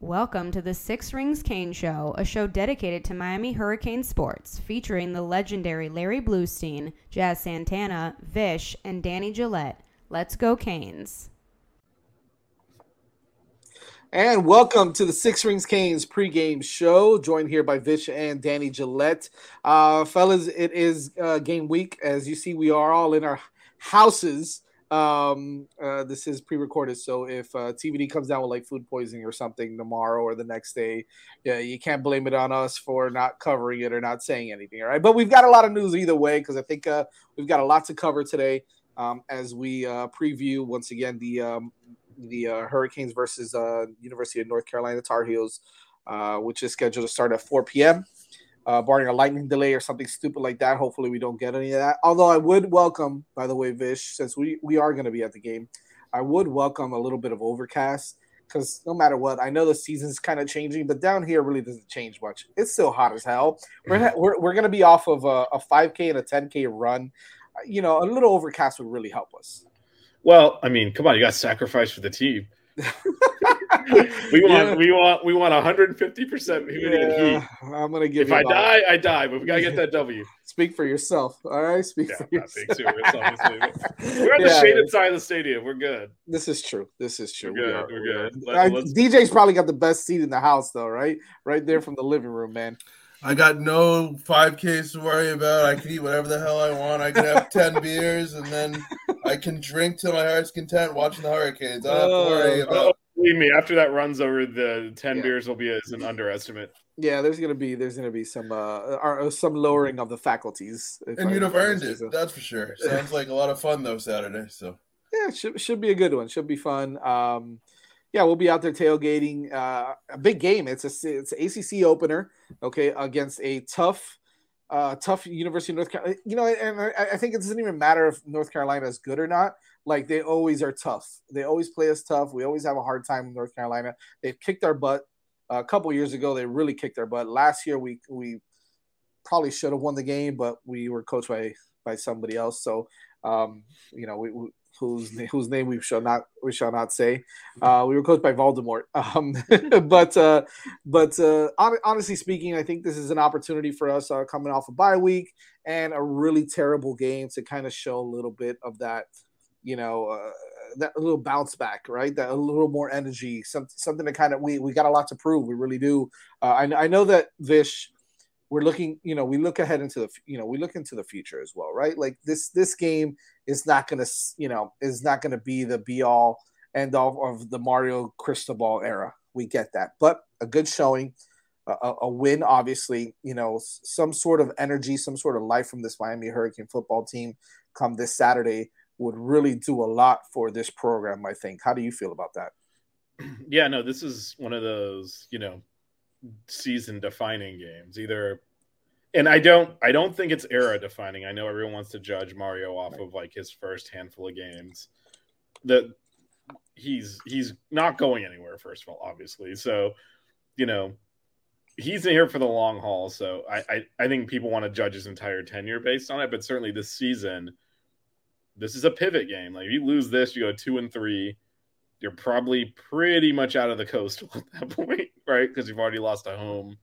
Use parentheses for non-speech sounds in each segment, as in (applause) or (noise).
Welcome to the Six Rings Cane Show, a show dedicated to Miami Hurricane sports, featuring the legendary Larry Bluestein, Jazz Santana, Vish, and Danny Gillette. Let's go, Canes. And welcome to the Six Rings Canes pregame show, joined here by Vish and Danny Gillette. Uh, fellas, it is uh, game week. As you see, we are all in our houses. Um, uh, this is pre-recorded, so if uh, TVD comes down with like food poisoning or something tomorrow or the next day, yeah, you can't blame it on us for not covering it or not saying anything. All right, but we've got a lot of news either way because I think uh, we've got a lot to cover today um, as we uh, preview once again the um, the uh, Hurricanes versus uh, University of North Carolina Tar Heels, uh, which is scheduled to start at 4 p.m uh, barring a lightning delay or something stupid like that. Hopefully, we don't get any of that. Although I would welcome, by the way, Vish, since we we are going to be at the game, I would welcome a little bit of overcast because no matter what, I know the season's kind of changing, but down here really doesn't change much. It's still hot as hell. We're mm-hmm. we're, we're going to be off of a, a 5K and a 10K run. You know, a little overcast would really help us. Well, I mean, come on, you got sacrifice for the team. (laughs) (laughs) we want yeah. we want we want 150 percent humidity yeah, heat. I'm gonna give. You if I die, I die, but we gotta get that W. (laughs) Speak for yourself. All right, speak yeah, for yourself. Serious, (laughs) We're on the shaded side of the stadium. We're good. This is true. This is true. We're good. We are, we're good. Let, DJ's probably got the best seat in the house, though, right? Right there from the living room, man. I got no 5Ks to worry about. I can eat whatever the hell I want. I can have 10 beers and then I can drink till my heart's content watching the Hurricanes. I don't have to worry oh, about. Oh, Believe me, after that runs over, the 10 yeah. beers will be as an underestimate. Yeah, there's gonna be there's gonna be some uh some lowering of the faculties. And you'd have earned it, that's for sure. (laughs) Sounds like a lot of fun though Saturday. So yeah, should should be a good one. Should be fun. Um, yeah, we'll be out there tailgating. Uh, a big game. It's a it's an ACC opener. Okay, against a tough, uh, tough University of North Carolina. You know, and I, I think it doesn't even matter if North Carolina is good or not. Like they always are tough. They always play us tough. We always have a hard time in North Carolina. They've kicked our butt. Uh, a couple years ago, they really kicked our butt. Last year, we we probably should have won the game, but we were coached by by somebody else. So, um, you know, we, we whose whose name we shall not we shall not say. Uh, we were coached by Voldemort. (laughs) Um, (laughs) but uh, but uh, honestly speaking, I think this is an opportunity for us uh, coming off a bye week and a really terrible game to kind of show a little bit of that, you know. Uh, that little bounce back, right? That a little more energy, some, something to kind of we we got a lot to prove. We really do. Uh, I, I know that Vish we're looking you know we look ahead into the you know we look into the future as well right like this this game is not to you know is not to be the be all end all of the Mario Cristobal era we get that but a good showing a, a win obviously you know some sort of energy some sort of life from this miami hurricane football team come this saturday would really do a lot for this program i think. How do you feel about that? (clears throat) Yeah no this is one of those you know season defining games. Either and i don't i don't think it's era defining i know everyone wants to judge mario off of like his first handful of games. That he's he's not going anywhere first of all obviously. So you know he's in here for the long haul. So I, I i think people want to judge his entire tenure based on it but certainly this season this is a pivot game like if you lose this you go two and three you're probably pretty much out of the coastal (laughs) at that point, right? Because you've already lost a home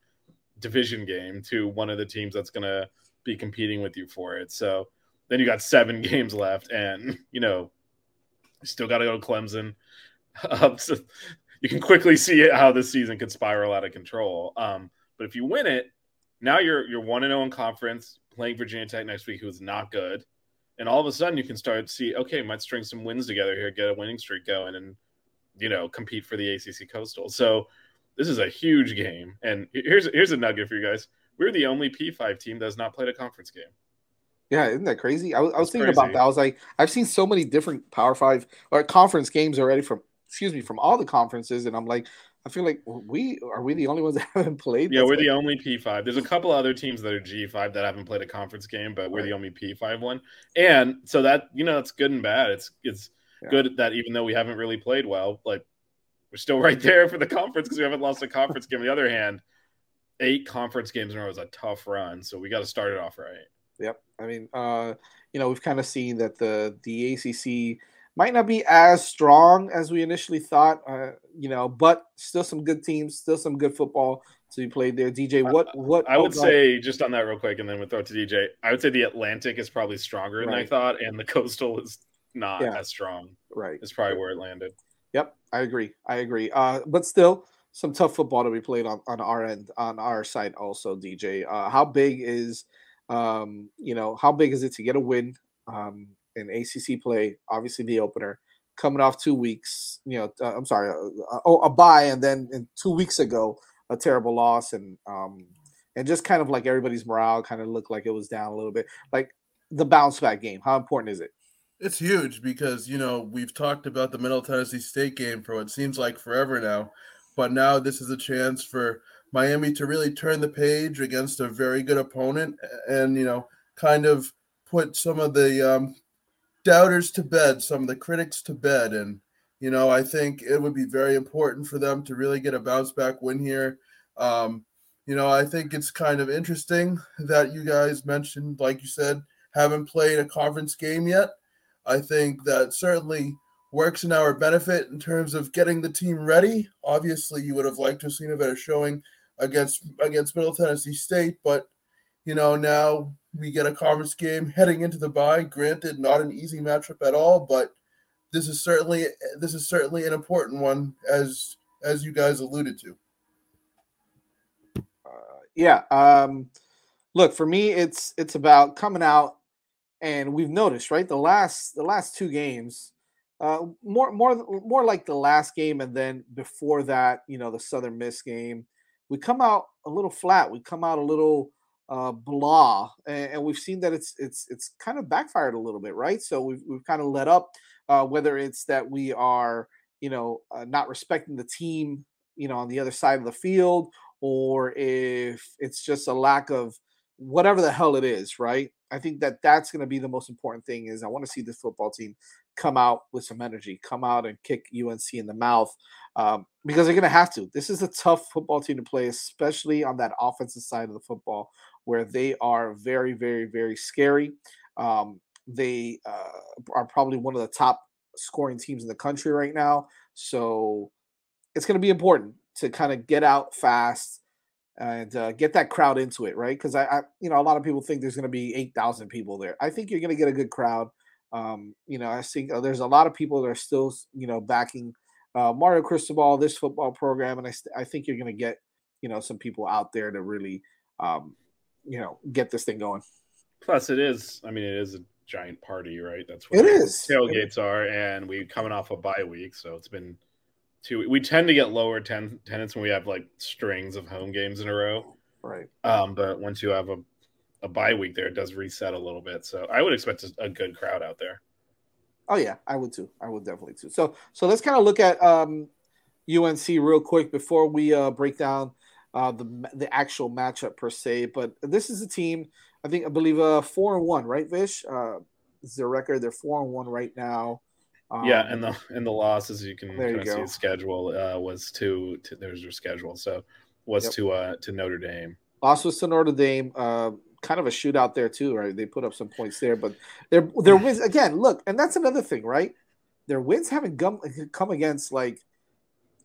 division game to one of the teams that's going to be competing with you for it. So then you got seven (laughs) games left, and you know, you still got to go to Clemson. (laughs) Um, so you can quickly see how this season could spiral out of control. Um, but if you win it, now you're you're one and zero oh in conference, playing Virginia Tech next week, who's not good, and all of a sudden you can start to see, okay, might string some wins together here, get a winning streak going, and you know, compete for the ACC Coastal. So this is a huge game. And here's here's a nugget for you guys: we're the only P5 team that's not played a conference game. Yeah, isn't that crazy? I was, I was thinking crazy. about that. I was like, I've seen so many different Power Five or conference games already from, excuse me, from all the conferences, and I'm like, I feel like we are we the only ones (laughs) that haven't played. Yeah, we're like... the only P5. There's a couple other teams that are G5 that haven't played a conference game, but we're the only P5 one. And so that you know, it's good and bad. It's it's yeah. good that even though we haven't really played well, like we're still (laughs) right there for the conference because we haven't lost a conference game. On the other hand, eight conference games in a row is a tough run, so we got to start it off right. Yep. I mean, uh, you know, we've kind of seen that the the ACC might not be as strong as we initially thought, uh, you know, but still some good teams, still some good football to be played there. DJ, what what I would say just on that real quick, and then we'll throw it to DJ. I would say the Atlantic is probably stronger than I thought, and the Coastal is not Yeah. as strong. right? Is probably where it landed. Yep, I agree. I agree. Uh, but still, some tough football to be played on, on our end, on our side also, DJ. Uh, how big is, um, you know, how big is it to get a win um, in ACC play? Obviously, the opener coming off two weeks. You know, uh, I'm sorry, uh, oh, a bye, and then two weeks ago, a terrible loss, and um, and just kind of like everybody's morale kind of looked like it was down a little bit. Like the bounce back game, how important is it? It's huge because you know we've talked about the Middle Tennessee State game for what seems like forever now, but now this is a chance for Miami to really turn the page against a very good opponent and you know kind of put some of the um, doubters to bed, some of the critics to bed, and you know I think it would be very important for them to really get a bounce back win here. Um, you know I think it's kind of interesting that you guys mentioned, like you said, haven't played a conference game yet. I think that certainly works in our benefit in terms of getting the team ready. Obviously, you would have liked to have seen a better showing against against Middle Tennessee State, but you know now we get a conference game heading into the bye. Granted, not an easy matchup at all, but this is certainly this is certainly an important one as as you guys alluded to. Uh, yeah. Um, look, for me, it's it's about coming out, and we've noticed right the last the last two games, uh, more more more like the last game, and then before that, you know, the Southern Miss game, we come out a little flat. We come out a little uh, blah, and, and we've seen that it's it's it's kind of backfired a little bit, right? So we've we've kind of let up, uh, whether it's that we are you know uh, not respecting the team, you know, on the other side of the field or if it's just a lack of whatever the hell it is, right? I think that that's going to be the most important thing is I want to see this football team come out with some energy, come out and kick UNC in the mouth um, because they're going to have to. This is a tough football team to play, especially on that offensive side of the football where they are very, very, very scary. Um, they uh, are probably one of the top scoring teams in the country right now. So it's going to be important to kind of get out fast and uh, get that crowd into it, right? Because I, I, you know, a lot of people think there's going to be eight thousand people there. I think you're going to get a good crowd. Um, you know, I think uh, there's a lot of people that are still, you know, backing uh, Mario Cristobal, this football program, and I, st- I think you're going to get, you know, some people out there to really, um, you know, get this thing going. Plus, it is. I mean, it is a giant party, right? That's what It is. tailgates are, and we coming off a bye week, so it's been two. We tend to get lower ten, tenants when we have like strings of home games in a row. Right. Um, but once you have a a bye week there, it does reset a little bit. So I would expect a, a good crowd out there. Oh yeah, I would too. I would definitely too. So so let's kind of look at um, UNC real quick before we uh, break down uh, the the actual matchup per se. But this is a team I think I believe uh four and one, right, Vish? Uh, is their record. They're four and one right now. Um, yeah, and the and the losses you can kind of see the schedule uh, was to, to there's your schedule, so was Yep. to uh to Notre Dame. loss was to Notre Dame. Uh, kind of a shootout there too, right? They put up some points there, but their their wins again. Look, and that's another thing, right? Their wins haven't come come against like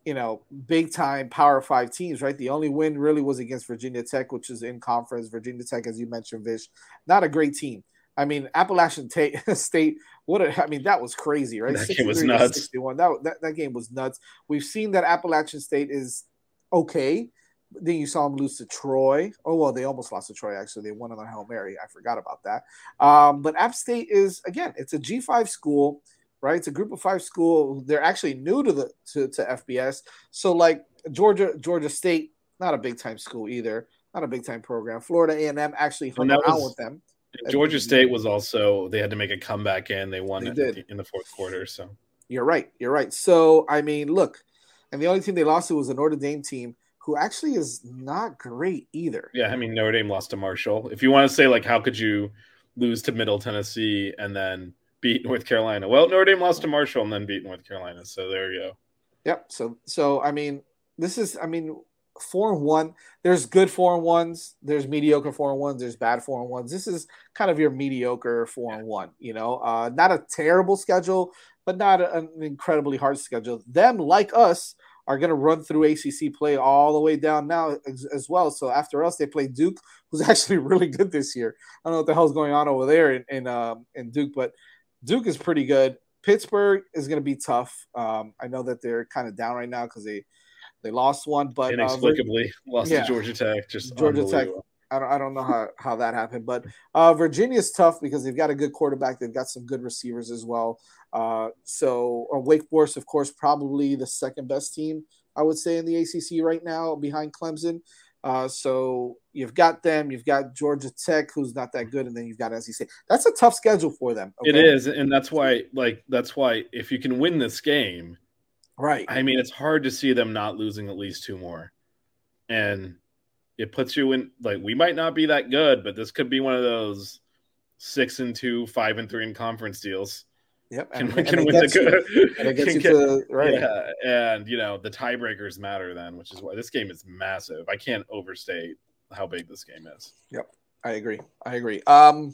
you know big time Power Five teams, right? The only win really was against Virginia Tech, which is in conference. Virginia Tech, as you mentioned, Vish, not a great team. I mean, Appalachian Ta- (laughs) State. What a, I mean, that was crazy, right? That game was nuts. 61. That, that that game was nuts. We've seen that Appalachian State is okay. Then you saw them lose to Troy. Oh well, they almost lost to Troy. Actually, they won on a hail mary. I forgot about that. Um, but App State is again, it's a G five school, right? It's a group of five school. They're actually new to the to, to FBS. So like Georgia, Georgia State, not a big time school either. Not a big time program. Florida A and M actually hung And was- with them. Georgia State was also they had to make a comeback in. They won They it did. the- in the fourth quarter. So You're right. You're right. So I mean, look, and the only team they lost to was a Notre Dame team who actually is not great either. yeah, I mean Notre Dame lost to Marshall. If you want to say like how could you lose to Middle Tennessee and then beat North Carolina? Well, Notre Dame lost to Marshall and then beat North Carolina. So there you go. Yep. So so I mean, this is I mean, four and one. There's good four and ones. There's mediocre four and ones. There's bad four and ones. This is kind of your mediocre four and one. You know, uh, not a terrible schedule, but not an incredibly hard schedule. Them, like us, are going to run through ACC play all the way down now as, as, well. So after us, they play Duke, who's (laughs) actually really good this year. I don't know what the hell's going on over there in in, um, in Duke, but Duke is pretty good. Pittsburgh is going to be tough. Um, I know that they're kind of down right now because they they lost one, but inexplicably uh, lost yeah, to Georgia Tech. Just Georgia Tech. I don't, I don't know how, how that happened, but uh, Virginia's tough because they've got a good quarterback. They've got some good receivers as well. Uh, so, uh, Wake Forest, of course, probably the second best team, I would say, in the ACC right now behind Clemson. Uh, so you've got them, you've got Georgia Tech, who's not that good, and then you've got SEC. That's a tough schedule for them. Okay? It is, and that's why, like, that's why if you can win this game, right? I mean, it's hard to see them not losing at least two more, and it puts you in like we might not be that good, but this could be one of those six and two, five and three in conference deals. Yep, can, and, can and win the good. And it gets you (laughs) to right. Yeah, and you know the tiebreakers matter then, which is why this game is massive. I can't overstate how big this game is. Yep, I agree. I agree. Um,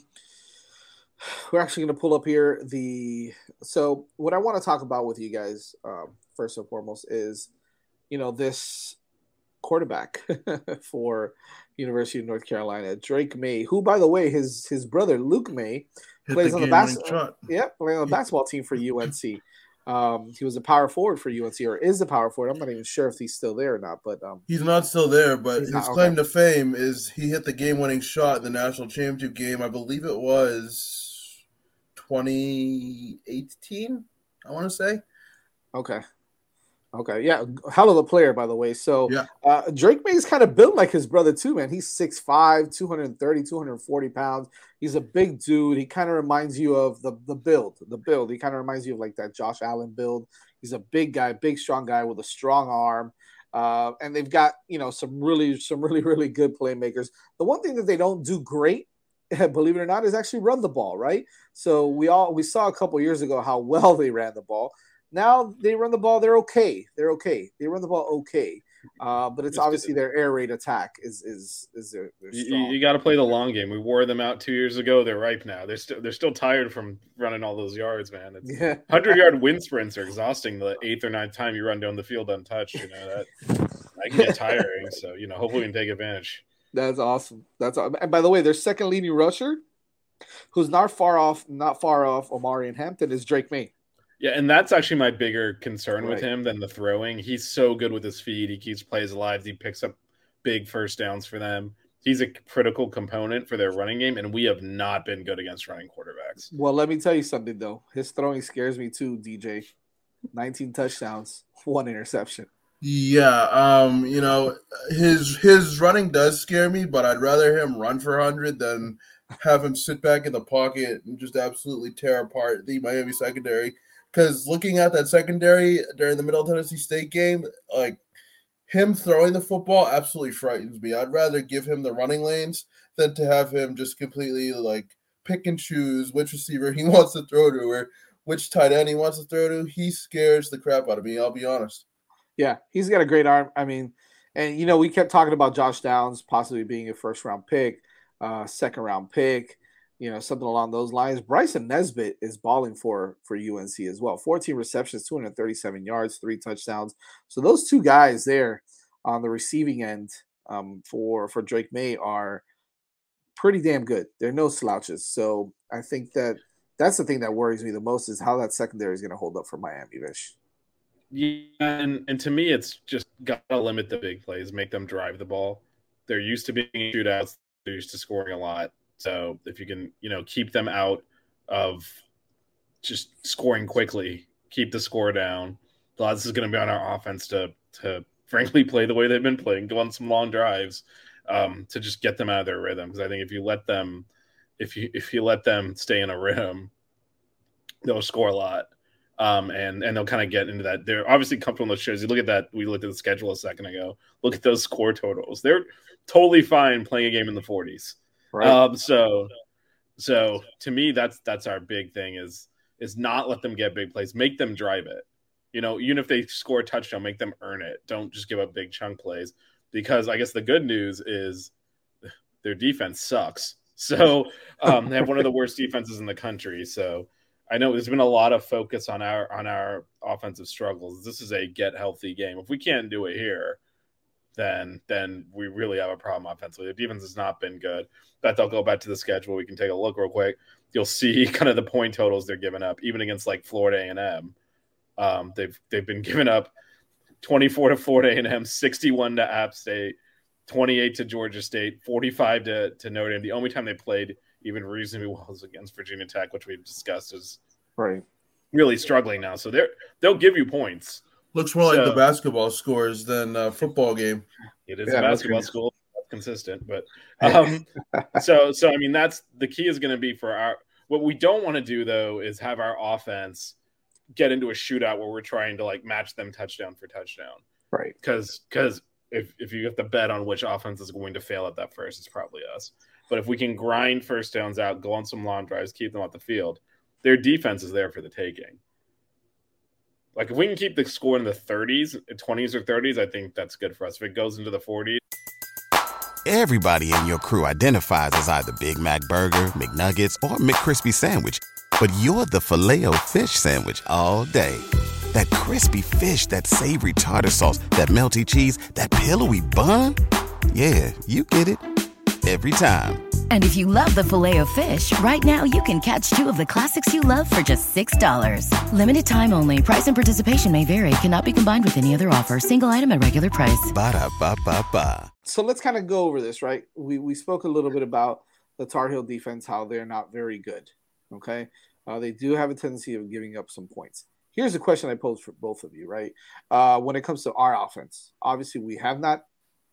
we're actually going to pull up here the so what I want to talk about with you guys um, first and foremost is you know this quarterback (laughs) for University of North Carolina, Drake Maye, who, by the way, his his brother Luke Maye Hit plays on the basketball. Yeah, playing on the basketball team for UNC. Um, he was a power forward for UNC, or is a power forward. I'm not even sure if he's still there or not. But um, he's not still there. But his not, claim okay. to fame is he hit the game-winning shot in the national championship game. I believe it was 2018. I want to say. Okay. Okay, yeah, hell of a player, by the way. So yeah. uh, Drake Maye's kind of built like his brother too, man. He's 6'5", 230, 240 pounds. He's a big dude. He kind of reminds you of the the build, the build. He kind of reminds you of like that Josh Allen build. He's a big guy, big strong guy with a strong arm. Uh, and they've got you know some really some really really good playmakers. The one thing that they don't do great, (laughs) believe it or not, is actually run the ball. Right. So we all we saw a couple years ago how well they ran the ball. Now they run the ball. They're okay. They're okay. They run the ball okay. Uh, but it's obviously their air raid attack is is is their, their you, you got to play the long game. We wore them out two years ago. They're ripe now. They're still they're still tired from running all those yards, man. It's, yeah, (laughs) hundred yard wind sprints are exhausting. The eighth or ninth time you run down the field untouched, you know that I can get (laughs) tiring. So you know, hopefully we can take advantage. That's awesome. That's awesome. and by the way, their second leading rusher, who's not far off, not far off Omarion Hampton, is Drake Maye. Yeah, and that's actually my bigger concern right. with him than the throwing. He's so good with his feet. He keeps plays alive. He picks up big first downs for them. He's a critical component for their running game, and we have not been good against running quarterbacks. Well, let me tell you something though. His throwing scares me too, DJ. 19 touchdowns, (laughs) one interception. Yeah, um, you know, his his running does scare me, but I'd rather him run for 100 than have him sit back in the pocket and just absolutely tear apart the Miami secondary because looking at that secondary during the Middle Tennessee State game, like him throwing the football absolutely frightens me. I'd rather give him the running lanes than to have him just completely like pick and choose which receiver (laughs) he wants to throw to or which tight end he wants to throw to. He scares the crap out of me. I'll be honest. Yeah, he's got a great arm. I mean, and you know, we kept talking about Josh Downs possibly being a first round pick, uh, second round pick you know, something along those lines. Bryson Nesbit is balling for for UNC as well. 14 receptions, 237 yards, three touchdowns. So those two guys there on the receiving end um, for for Drake Maye are pretty damn good. They're no slouches. So I think that that's the thing that worries me the most is how that secondary is going to hold up for Miami Vish. Yeah, and, and to me, it's just got to limit the big plays, make them drive the ball. They're used to being shootouts. They're used to scoring a lot so if you can, you know, keep them out of just scoring quickly, keep the score down. A lot this is going to be on our offense to to (laughs) frankly play the way they've been playing, go on some long drives um, to just get them out of their rhythm. Because I think if you let them, if you if you let them stay in a rhythm, they'll score a lot. Um, and and they'll kind of get into that. They're obviously comfortable in those shows. You look at that. We looked at the schedule a second ago. Look at those score totals. They're totally fine playing a game in the 40s. Right. Um, so, so to me, that's that's our big thing is is not let them get big plays, make them drive it. You know, even if they score a touchdown, make them earn it. Don't just give up big chunk plays. Because I guess the good news is (laughs) their defense sucks. So (laughs) um, they have one of the worst defenses in the country. So I know there's been a lot of focus on our on our offensive struggles. This is a get healthy game. If we can't do it here, then then we really have a problem offensively. The defense has not been good. But they'll go back to the schedule. We can take a look real quick. You'll see (laughs) kind of the point totals they're giving up, even against like Florida A and M. Um, they've they've been giving up 24 to Florida A and M, 61 to App State, 28 to Georgia State, 45 to, to Notre Dame. The only time they played even reasonably well was against Virginia Tech, which we've discussed is right really struggling now. So they're they'll give you points. Looks more So- like the basketball scores than a football game. It is Yeah, a basketball good. school, consistent, but (laughs) um, so so I mean that's the key is going to be for our. What we don't want to do though is have our offense get into a shootout where we're trying to like match them touchdown for touchdown. right because because if if you have to bet on which offense is going to fail at that first, it's probably us. But if we can grind first downs out, go on some long drives, keep them off the field, their defense is there for the taking. Like if we can keep the score in the 30s, 20s or 30s, I think that's good for us. If it goes into the 40s, Everybody in your crew identifies as either Big Mac Burger, McNuggets, or McCrispy Sandwich. But you're the filet fish Sandwich all day. That crispy fish, that savory tartar sauce, that melty cheese, that pillowy bun. Yeah, you get it. Every time. And if you love the filet of fish, right now you can catch two of the classics you love for just $6. Limited time only. Price and participation may vary. Cannot be combined with any other offer. Single item at regular price. Ba-da-ba-ba-ba. so let's kind of go over this, right? We we spoke a little bit about the Tar Heel defense, how they're not very good. Okay, uh, they do have a tendency of giving up some points. Here's a question I pose for both of you, right? Uh, when it comes to our offense, obviously we have not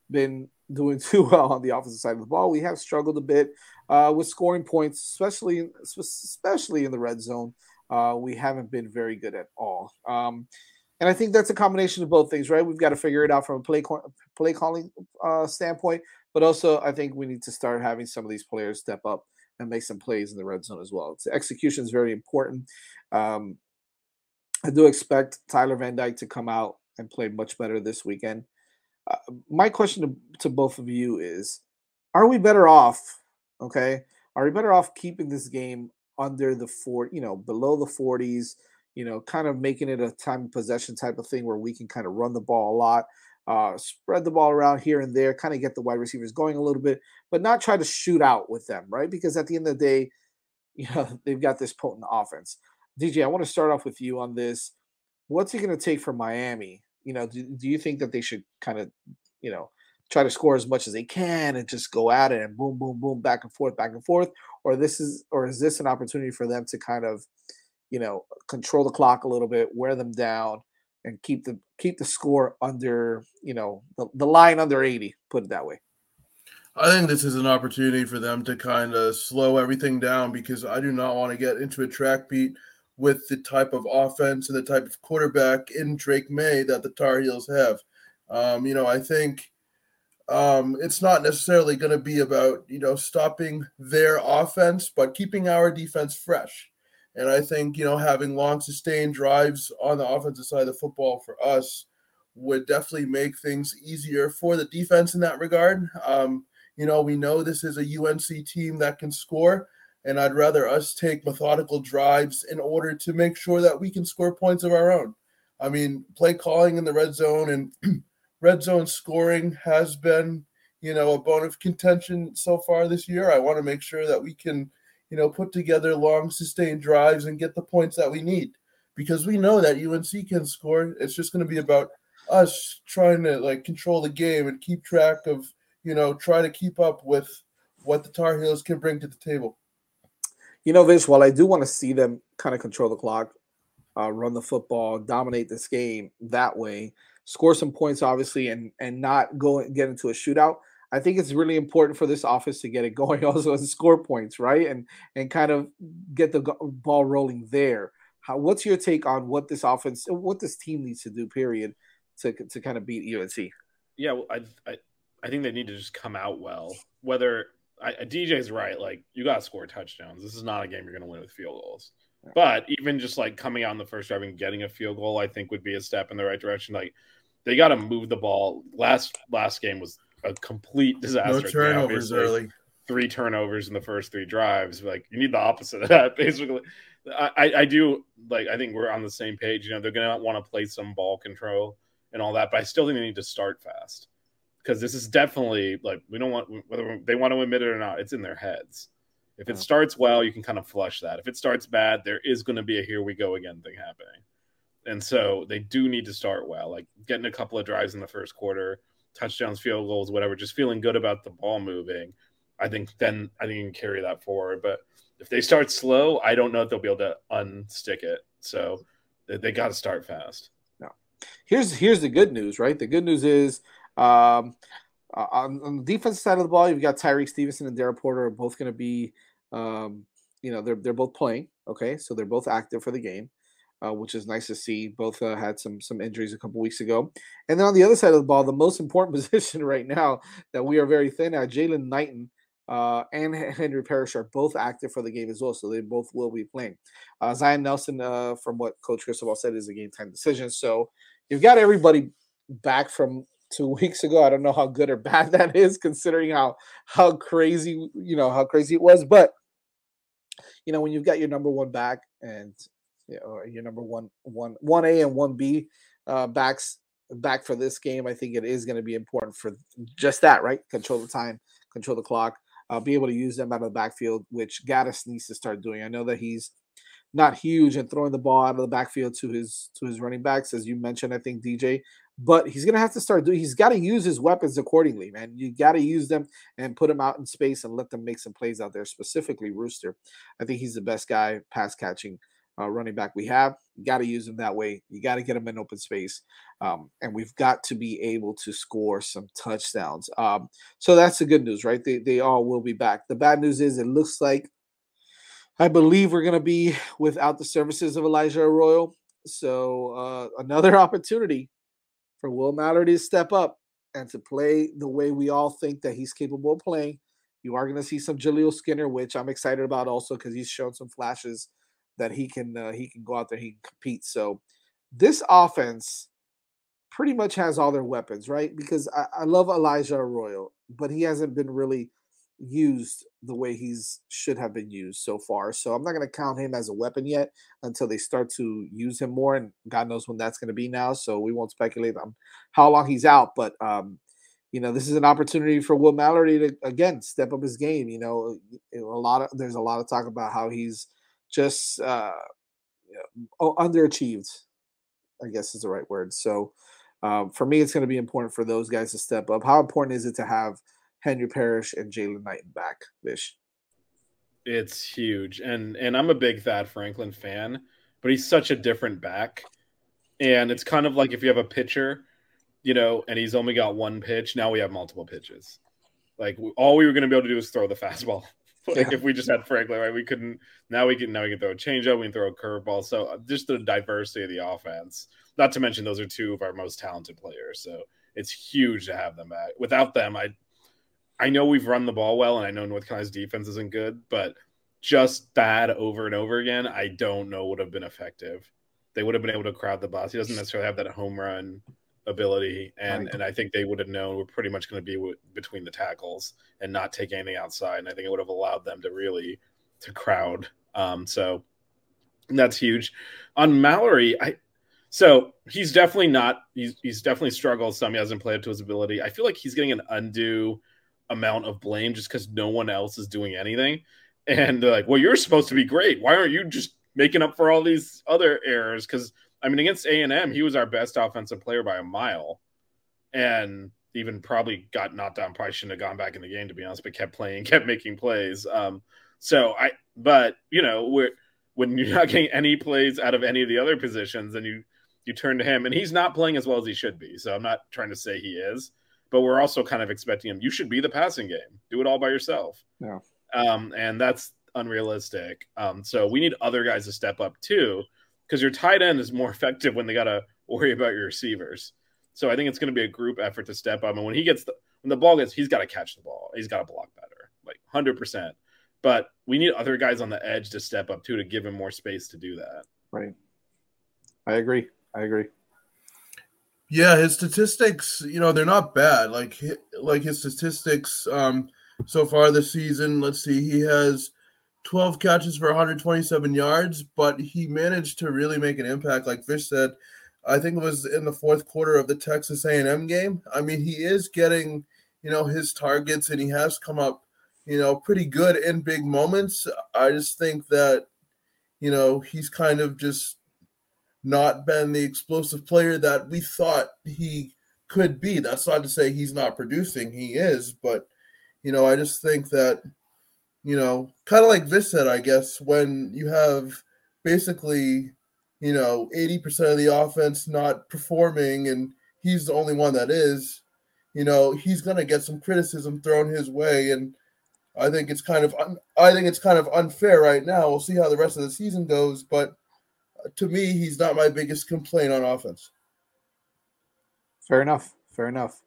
been doing (laughs) too well on the offensive side of the ball. We have struggled a bit uh, with scoring points, especially especially in the red zone. Uh, we haven't been very good at all. Um, and I think that's a combination of both things, right? We've got to figure it out from a play play calling uh, standpoint, but also I think we need to start having some of these players step up and make some plays in the red zone as well. Execution is very important. Um, I do expect Tyler Van Dyke to come out and play much better this weekend. Uh, my question to, to both of you is: Are we better off? Okay, are we better off keeping this game under the four, you know, below the forties? You know, kind of making it a time possession type of thing where we can kind of run the ball a lot, uh, spread the ball around here and there, kind of get the wide receivers going a little bit, but not try to shoot out with them, right? Because at the end of the day, (laughs) you know, they've got this potent offense. DJ, I want to start off with you on this. What's it going to take for Miami? You know, do, do you think that they should kind of, you know, try to score as much as they can and just go at it and boom, boom, boom, back and forth, back and forth, or this is, or is this an opportunity for them to kind of, you know, control the clock a little bit, wear them down, and keep the keep the score under, you know, the, the line under eighty. Put it that way. I think this is an opportunity for them to kind of slow everything down because I do not want to get into a track beat with the type of offense and the type of quarterback in Drake Maye that the Tar Heels have. Um, you know, I think um, it's not necessarily going to be about, you know, stopping their offense, but keeping our defense fresh. And I think, you know, having long sustained drives on the offensive side of the football for us would definitely make things easier for the defense in that regard. Um, you know, we know this is a UNC team that can score, and I'd rather us take methodical drives in order to make sure that we can score points of our own. I mean, play calling in the red zone and (clears throat) red zone scoring has been, you know, a bone of contention so far this year. I want to make sure that we can, you know, put together long sustained drives and get the points that we need because we know that UNC can score. It's just going to be about us trying to like control the game and keep track of you know, try to keep up with what the Tar Heels can bring to the table. You know, Vince, while I do want to see them kind of control the clock, uh, run the football, dominate this game that way, score some points, obviously, and and not go and get into a shootout. I think it's really important for this office to get it (laughs) going also and score points, right? And and kind of get the ball rolling there. How, what's your take on what this offense, what this team needs to do, period, to to kind of beat UNC? yeah, well, I, I I think they need to just come out well. Whether I, DJ's right, like you got to score touchdowns. This is not a game you're going to win with field goals. But even just like coming out in the first drive and getting a field goal, I think would be a step in the right direction. Like they got to move the ball. Last last game was a complete disaster. No turnovers early. Three turnovers in the first three drives. Like you need the opposite of that, (laughs) basically. I, I do like. I think we're on the same page. You know, they're gonna want to play some ball control and all that, but I still think they need to start fast because this is definitely like we don't want whether they want to admit it or not. It's in their heads. If it starts well, you can kind of flush that. If it starts bad, there is going to be a here we go again thing happening. And so they do need to start well, like getting a couple of drives in the first quarter, touchdowns, field goals, whatever, just feeling good about the ball moving. I think then I think you can carry that forward. But if they start slow, I don't know if they'll be able to unstick it. So they, they got to start fast. No. Here's here's the good news, right? The good news is um, on, on, the defensive side of the ball, you've got Tyrique Stevenson and Daryl Porter are both going to be, um, you know, they're they're both playing. Okay, so they're both active for the game uh, which is nice to see. Both uh, had some some injuries a couple weeks ago, and then on the other side of the ball, the most important (laughs) position right now that we are very thin at, Jaylan Knighton uh, and Henry Parrish are both active for the game as well, so they both will be playing. Uh, Zion Nelson, uh, from what Coach Cristobal said, is a game time decision. So you've got everybody back from two (laughs) weeks ago. I don't know how good or bad (laughs) that is, considering how how crazy you know how crazy it was, but you know when you've got your number one back and you know, your number one, one, one A and one B uh, backs back for this game. I think it is going to be important for just that, right? Control the time, control the clock, uh, be able to use them out of the backfield, which Gattis needs to start doing. I know that he's not huge and throwing the ball out of the backfield to his to his running backs, as you mentioned. I think DJ, but he's gonna have to start doing. He's got to use his weapons accordingly, man. You got to use them and put them out in space and let them make some plays out there. Specifically, Rooster. I think he's the best guy pass catching uh, running back we have. You got to use him that way. You got to get him in open space. Um, and we've got to be able to score some touchdowns. Um, so that's the good news, right? They, they all will be back. The bad news is it looks like I believe we're going to be without the services of Elijah Arroyo. So uh, another (laughs) opportunity for Will Mallory to step up and to play the way we all think that he's capable of playing. You are going to see some Jaleel Skinner, which I'm excited about also because he's shown some flashes that he can uh, he can go out there he can compete. So this offense pretty much has all their weapons, right? Because I, I love Elijah Arroyo, but he hasn't been really used the way he's should have been used so far. So I'm not going to count him as a weapon yet until they start to use him more, and God knows when that's going to be now. So we won't speculate on how long he's out, but um, you know this is an opportunity for Will Mallory to again step up his game. You know, a lot of there's a lot of talk about how he's just uh, underachieved, I guess is the right word. So um, for me, it's going to be important for those guys to step up. How important is it to have Henry Parrish and Jaylan Knighton back, Vish? It's huge, and and I'm a big Thad Franklin fan, but he's such a different back, and it's kind of like if you have a pitcher, you know, and he's only got one pitch. Now we have multiple pitches. Like all we were going to be able to do is throw the (laughs) fastball like yeah. if we just had Franklin, right? We couldn't. Now we can. Now we can throw a changeup. We can throw a curveball. So uh, just the diversity of the offense. Not to mention those are two of our most talented players. So it's huge to have them back. Without them, I, I know we've run the ball well, and I know North Carolina's defense isn't good, but just bad over and over again, I don't know would have been effective. They would have been able to crowd the bus. He doesn't necessarily have that home run ability, and right. and I think they would have known we're pretty much going to be w- between the tackles and not take anything outside. And I think it would have allowed them to really to crowd. Um, so that's huge. On Mallory, I so he's definitely not. He's he's definitely struggled some. He hasn't played up to his ability. I feel like he's getting an undue amount of blame just because no one else is doing anything. And they're like, well, you're supposed to be great. Why aren't you just making up for all these other errors? Because I mean, against A and M, he was our best offensive player by a mile, and even probably got knocked down. Probably shouldn't have gone back in the game to be honest, but kept playing, (laughs) kept making plays. Um, so I, but you know, we're, when you're not getting any plays out of any of the other positions, and you you turn to him, and he's not playing as well as he should be. So I'm not trying to say he is, but we're also kind of expecting him. You should be the passing game. Do it all by yourself. Yeah. Um, and that's unrealistic. Um, so we need other guys to step up too because your tight end is more (laughs) effective when they got to worry about your receivers. So I think it's going to be a group effort to step up. And when he gets the when the ball gets, he's got to catch the ball. He's got to block better, like hundred percent. But we need other guys on the edge to step up too to give him more space to do that. Right. I agree. I agree. Yeah, his statistics, you know, they're not bad. Like like his statistics um so far this season, let's see, he has 12 catches for 127 yards, but he managed to really make an impact. Like Vish said, I think it was in the fourth quarter of the Texas A&M game. I mean, he is getting, you know, his targets and he has come up, you know, pretty good in big moments. I just think that, you know, he's kind of just not been the explosive player that we thought he could be. That's not to say he's not producing, he is, but you know, I just think that you know, kind of like Vish said, I guess, when you have basically, you know, 80% of the offense not performing and he's the only one that is, you know, he's going to get some criticism thrown his way. And I think it's kind of, un- I think it's kind of unfair right now. We'll see how the rest of the season goes. But to me, he's not my biggest complaint on offense. Fair enough. Fair enough.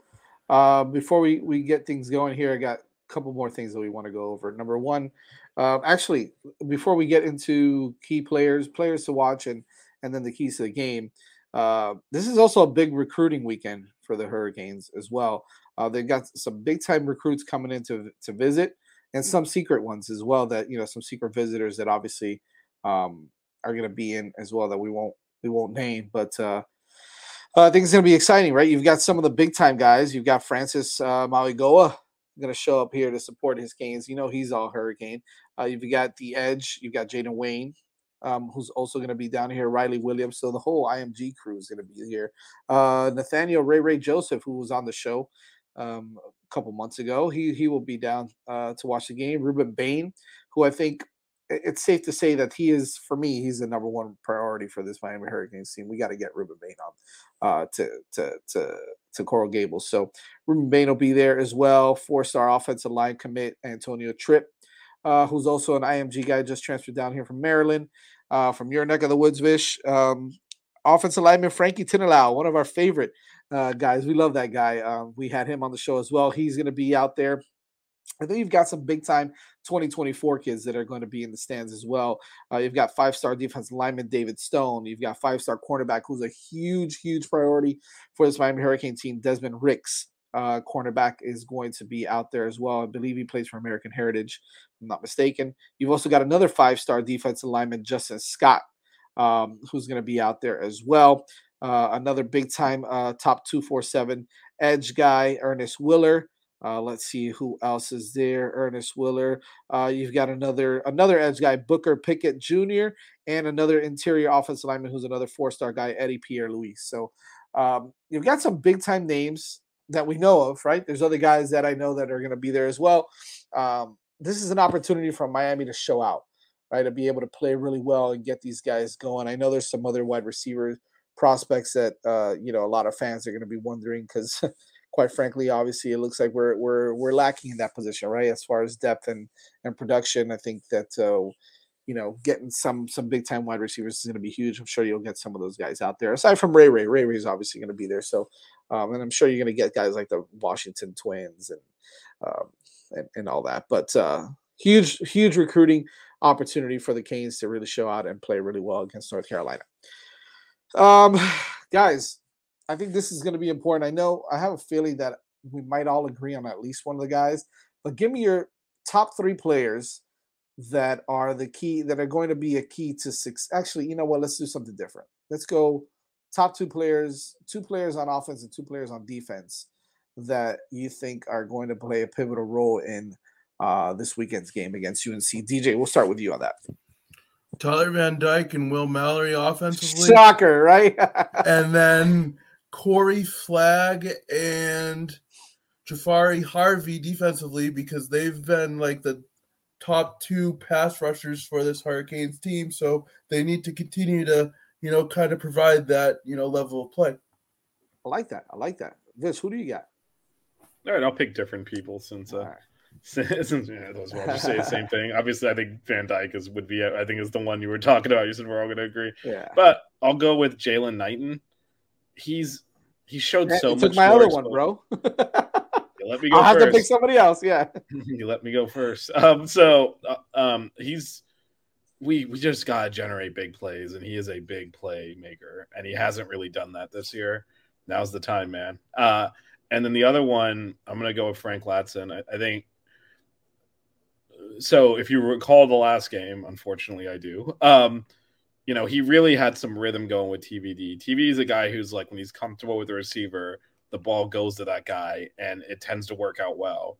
Uh, before we, we get things going here, I got a couple more things that we want to go over. Number one, uh, actually, before we get into key players, players to watch, and and then the keys to the game, uh, this is also a big recruiting weekend for the Hurricanes as well. Uh, they've got some big time recruits coming in to, to visit, and some secret ones as well. That you know, some secret visitors that obviously um, are going to be in as well that we won't we won't name, but. Uh, I think it's going to be exciting, right? You've got some of the big time guys. You've got Francis uh, Mauigoa going to show up here to support his Canes. You know, he's all Hurricane. Uh, you've got the Edge. You've got Jayden Wayne, um, who's also going to be down here. Riley Williams. So the whole IMG crew is going to be here. Uh, Nathaniel Ray Ray Joseph, who was on the show um, a couple months ago, he he will be down uh, to watch the game. Rueben Bain, who I think it's safe to say that he is, for me, he's the number one priority for this Miami Hurricanes team. We got to get Rueben Bain on uh, to to to to Coral Gables. So Rueben Bain will be there as well. Four star offensive line commit Antonio Tripp, uh, who's also an IMG guy, just transferred down here from Maryland, uh, from your neck of the woods, Vish. Um, offensive lineman Frankie Tinalau, one of our favorite uh, guys. We love that guy. Um, we had him on the show as well. He's going to be out there and then you've got some big time 2024 kids that are going to be in the stands as well. Uh, you've got five star defense lineman David Stone. You've got five star cornerback who's a huge, huge priority for this Miami Hurricane team. Desmond Ricks, uh, cornerback, is going to be out there as well. I believe he plays for American Heritage, I'm not mistaken. You've also got another five star defensive lineman, Justin Scott, um, who's going to be out there as well. Uh, another big time uh, top 247 edge guy, Ernest Willor. Uh, let's see who else is there. Ernest Willor. Uh, you've got another another edge guy, Booker Pickett Jr., and another interior offensive lineman who's another four star guy, Eddie Pierre Louis. So um, you've got some big time names that we know of, right? There's other guys that I know that are going to be there as well. Um, this is an opportunity for Miami to show out, right? To be able to play really well and get these guys going. I know there's some other wide receiver prospects that uh, you know a lot of fans are going to be wondering because (laughs) quite frankly, obviously, it looks like we're we're we're lacking in that position, right? As far as depth and and production, I think that uh, you know getting some some big time wide receivers is going to be huge. I'm sure you'll get some of those guys out there. Aside from Ray Ray, Ray Ray is obviously going to be there. So, um, and I'm sure you're going to get guys like the Washington Twins and um, and, and all that. But uh, huge huge recruiting opportunity for the Canes to really show out and play really well against North Carolina. Um, (sighs) guys, I think this is going to be important. I know I have a feeling that we might all agree on at least one of the guys, but give me your top three players that are the key that are going to be a key to six. Actually, you know what? Let's do something different. Let's go top two players, two players on offense and two players on defense that you think are going to play a pivotal role in uh, this weekend's game against UNC. DJ, we'll start with you on that. Tyler Van Dyke and Will Mallory offensively. Shocker, right? (laughs) and then Corey Flagg and Jahfari Harvey defensively because they've been like the top two pass rushers for this Hurricanes team. So they need to continue to, you know, kind of provide that, you know, level of play. I like that. I like that. Vince, who do you got? All right, I'll pick different people since uh, right. (laughs) since yeah, those well just say the same thing. Obviously, I think Van Dyke is would be I think is the one you were talking about. You said we're all going to agree. Yeah. But I'll go with Jaylan Knighton. He's he showed so much. Took my other one, bro. (laughs) (laughs) let me go. I'll have first. to pick somebody else. Yeah. (laughs) you let me go first. Um, so uh, um, he's we we just gotta generate big plays, and he is a big play maker, and he hasn't really done that this year. Now's the time, man. Uh, and then the other one, I'm gonna go with Frank Ladson. I, I think so if you recall the last game, unfortunately I do. Um, you know, he really had some rhythm going with TVD. TV is a guy who's like when he's comfortable with the receiver, the ball goes to that guy and it tends to work out well.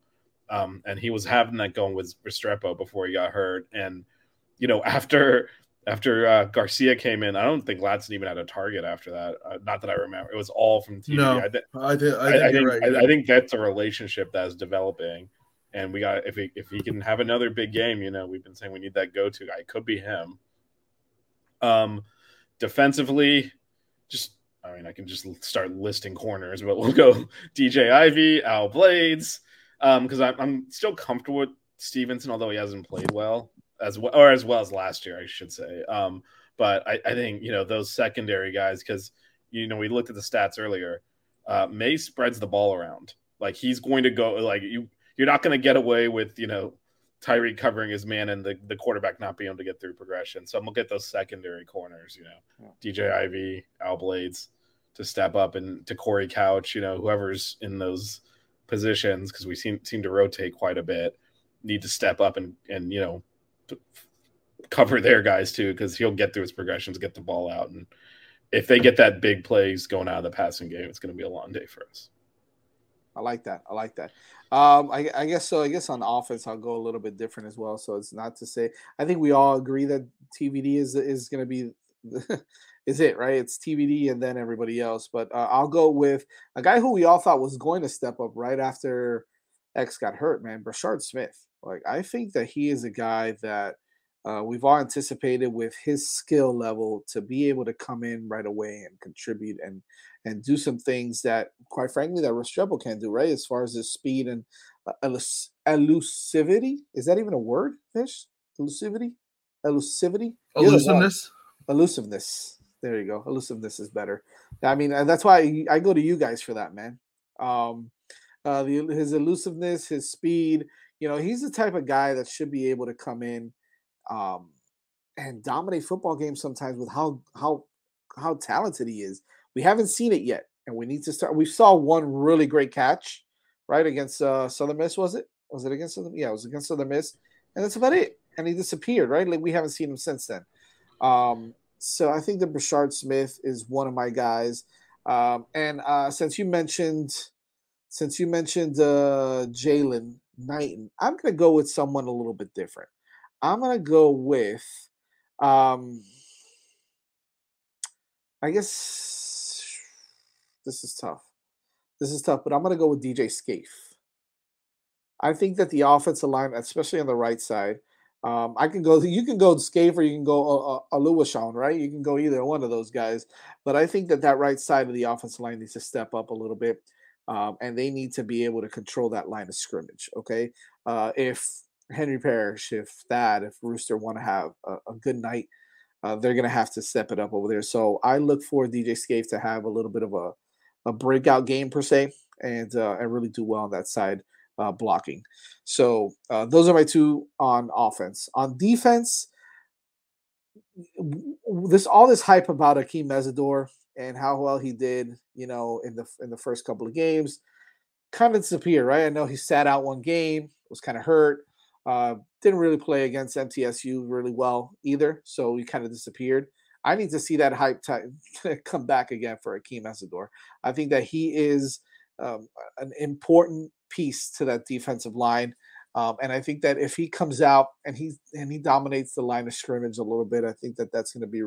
Um, and he was having that going with Restrepo before he got hurt. And, you know, (laughs) after after uh, Garcia came in, I don't think Ladson even had a target after that. Uh, not that I remember. It was all from TV. No, I, th- I, th- I, I, think I think right. I, I think that's a relationship that's developing, and we got if he if he can have another big game, you know, we've been saying we need that go to guy. It could be him. Um, defensively, just I mean, I can just start listing corners, but we'll (laughs) go DJ Ivey, Al Blades, um, because I'm I'm still comfortable with Stevenson, although he hasn't played well as well or as well as last year, I should say. Um, but I, I think you know those secondary guys because you know we looked at the stats earlier. Uh, Maye spreads the ball around. Like he's going to go like you. You're not going to get away with you know Tyreek covering his man and the, the quarterback not being able to get through progression. So I'm gonna get those secondary corners. You know, DJ Ivey, Al Blades to step up and Te'Cory Couch. You know, whoever's in those positions because we seem seem to rotate quite a bit. Need to step up and and you know cover their guys too because he'll get through his progressions, get the ball out, and if they get that big plays going out of the passing game, it's going to be a long day for us. I like that. I like that. Um, I, I, guess so. I guess on offense, I'll go a little bit different as well. So it's not to say I think we all agree that TVD is is going to be (laughs) is it right? It's TVD and then everybody else. But uh, I'll go with a guy who we all thought was going to step up right after X got hurt. Man, Brashard Smith. Like I think that he is a guy that uh, we've all anticipated with his skill level to be able to come in right away and contribute and and do some things that, quite frankly, that Restrepo can't do. Right, as far as his speed and uh, elus- elusivity. Is that even a word? Vish elusivity, elusivity, the. Elusiveness. elusiveness. There you go. Elusiveness is better. I mean, that's why I, I go to you guys for that, man. Um, uh, the his elusiveness, his speed. You know, he's the type of guy that should be able to come in um, and dominate football games sometimes with how how how talented he is. We haven't seen it yet, and we need to start. We saw one really great catch, right against uh, Southern Miss. Was it? Was it against Southern? Yeah, it was against Southern Miss, and that's about it. And he disappeared, right? Like we haven't seen him since then. Um, so I think that Brashard Smith is one of my guys. Um, and uh, since you mentioned, since you mentioned uh, Jaylan Knighton, I'm to go with someone a little bit different. I'm to go with, um, I guess this is tough. This is tough, but I'm going to go with DJ Scaife. I think that the offensive line, especially on the right side, um, I can go. (laughs) You can go Scaife or you can go uh, Aluashon, right? You can go either one of those guys. But I think that that right side of the offensive line needs to step up a little bit, um, and they need to be able to control that line of scrimmage. Okay, uh, if Henry Parrish, if that, if Rooster want to have a, a, good night, uh, they're going to have to step it up over there. So I look for DJ Scaife to have a little bit of a, a breakout game per se, and uh, and really do well on that side uh, blocking. So uh, those are my two on offense. On defense, this all this hype about Akeem Mesidor and how well he did, you know, in the in the first couple of games, kind of disappeared, right? I know he sat out one game, was kind of hurt, uh, didn't really play against MTSU really well either, so he kind of disappeared. I need to see that hype time (laughs) come back again for Akeem Mesidor. I think that he is um, an important piece to that defensive line. Um, and I think that if he comes out and he and he dominates the line of scrimmage a little bit, I think that that's going to be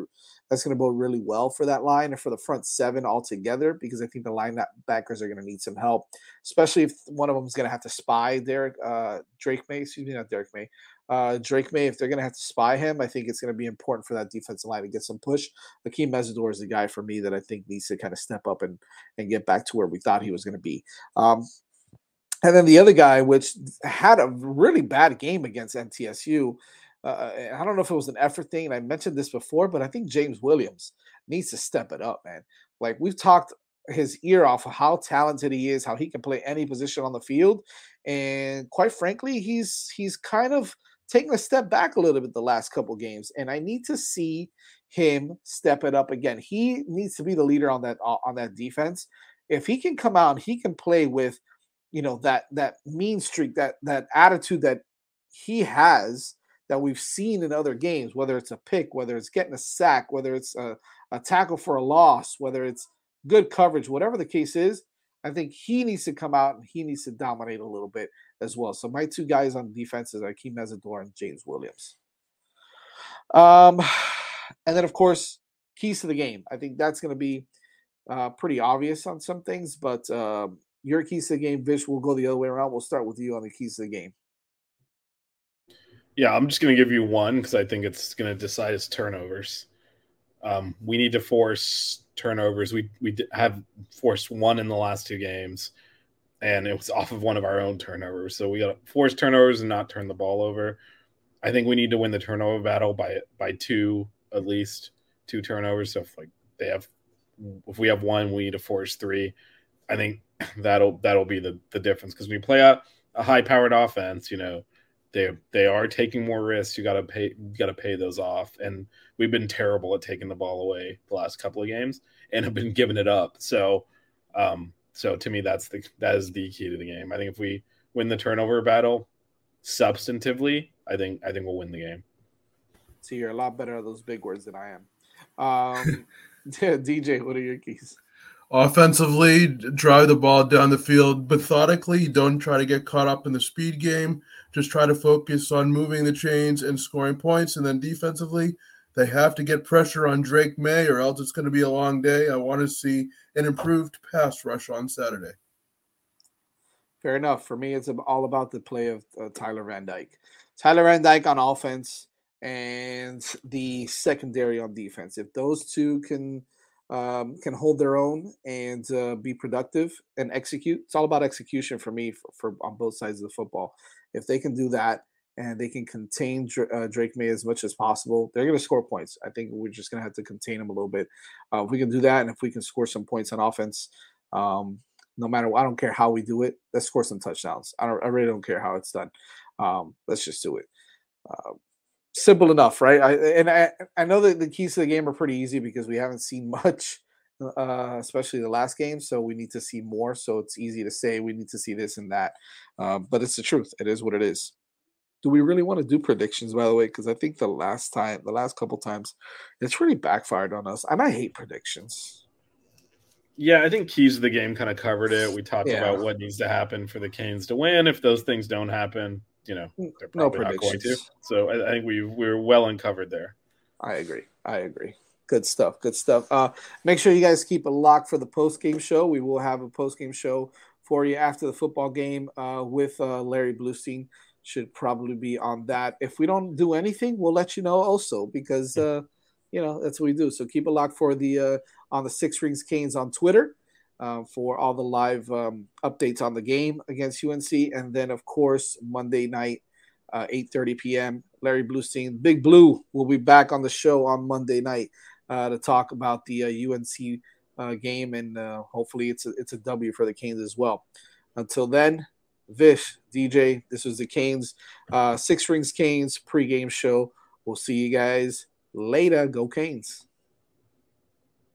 that's going to bode really well for that line and for the front seven altogether. Because I think the linebackers are going to need some help, especially if one of them is going to have to spy Derek uh, Drake Maye. Excuse me, not Derek Maye. Uh, Drake Maye, if they're going to have to spy him, I think it's going to be important for that defensive line to get some push. Akeem Mesidor is the guy for me that I think needs to kind of step up and and get back to where we thought he was going to be. Um, and then the other guy, which had a really bad game against MTSU, uh, I don't know if it was an effort thing, and I mentioned this before, but I think James Williams needs to step it up, man. Like we've talked his ear off of how talented he is, how he can play any position on the field, and quite frankly, he's he's kind of taking a step back a little bit the last couple games, and I need to see him step it up again. He needs to be the leader on that uh, on that defense. If he can come out, he can play with you know that that mean streak that that attitude that he has that we've seen in other games, whether it's a pick, whether it's getting a sack, whether it's a, a tackle for a loss, whether it's good coverage, whatever the case is, I think he needs to come out and he needs to dominate a little bit as well. So my two guys on defense is Akeem Mesidor and James Williams. Um, (sighs) and then of course keys to the game. I think that's going to be uh, pretty obvious on some things, but uh, your keys to the game, Vish, will go the other way around. We'll start with you on the keys to the game. Yeah, I'm just going to give you one because I think it's going to decide its turnovers. Um, we need to force turnovers. We we have forced one in the last two games, and it was (laughs) off of one of our own turnovers. So we got to force turnovers and not turn the ball over. I think we need to win the turnover battle by by two at least two turnovers. So if like they have, if we have one, we need to force three. I think (clears throat) that'll that'll be the the difference because we play a, a high powered offense. You know, they they are taking more risks. You got to pay you got to pay those off, and we've been terrible at taking the ball away the last couple of games and have been giving it up. So, um, so to me, that's the that is the key to the game. I think if we win the turnover battle substantively, I think I think we'll win the game. So you're a lot better at those big words than I am. Um, (laughs) DJ, what are your keys? Offensively, drive the ball down the field methodically. Don't try to get caught up in the speed game. Just try to focus on moving the chains and scoring points. And then defensively, they have to get pressure on Drake Maye, or else it's going to be a long day. I want to see an improved pass rush on Saturday. Fair enough. For me, it's all about the play of uh, Tyler Van Dyke. Tyler Van Dyke on offense and the secondary on defense. If those two can um, can hold their own and uh, be productive and execute, it's all about execution for me for, for, on both sides of the football. If they can do that and they can contain uh, Drake Maye as much as possible, they're going to score points. I think we're just going to have to contain them a little bit. Uh, if we can do that, and if we can score some points on offense, um, no matter I don't care how we do it, let's score some touchdowns. I don't, I really don't care how it's done. Um, let's just do it. Uh, simple enough, right? I, and I, I know that the keys to the game are pretty easy because we haven't seen (laughs) much, uh, especially the last game. So we need to see more. So it's easy to say we need to see this and that, uh, but it's the truth. It is what it is. Do we really want to do predictions, by the way? Because I think the last time, the last couple times, it's really backfired on us, and I hate predictions. Yeah, I think keys of the game kind of covered it. We talked yeah. about what needs to happen for the Canes to win. If those things don't happen, you know they're probably no not going to. So I, I think we we're well uncovered there. I agree. I agree. Good stuff. Good stuff. Uh, make sure you guys keep a lock for the post game show. We will have a post game show for you after the football game uh, with uh, Larry Blustein. Should probably be on that. If we don't do anything, we'll let you know also because uh, you know that's what we do. So keep a lock for the uh, on the Six Rings Canes on Twitter uh, for all the live um, updates on the game against UNC, and then of course Monday night, uh, 8:30 p.m. Larry Blustein, Big Blue, will be back on the show on Monday night uh, to talk about the UNC uh, uh, game, and uh, hopefully it's a, it's a W for the Canes as well. Until then, Vish, DJ, this was the Canes, Six Rings Canes pregame show. We'll see you guys later. Go Canes.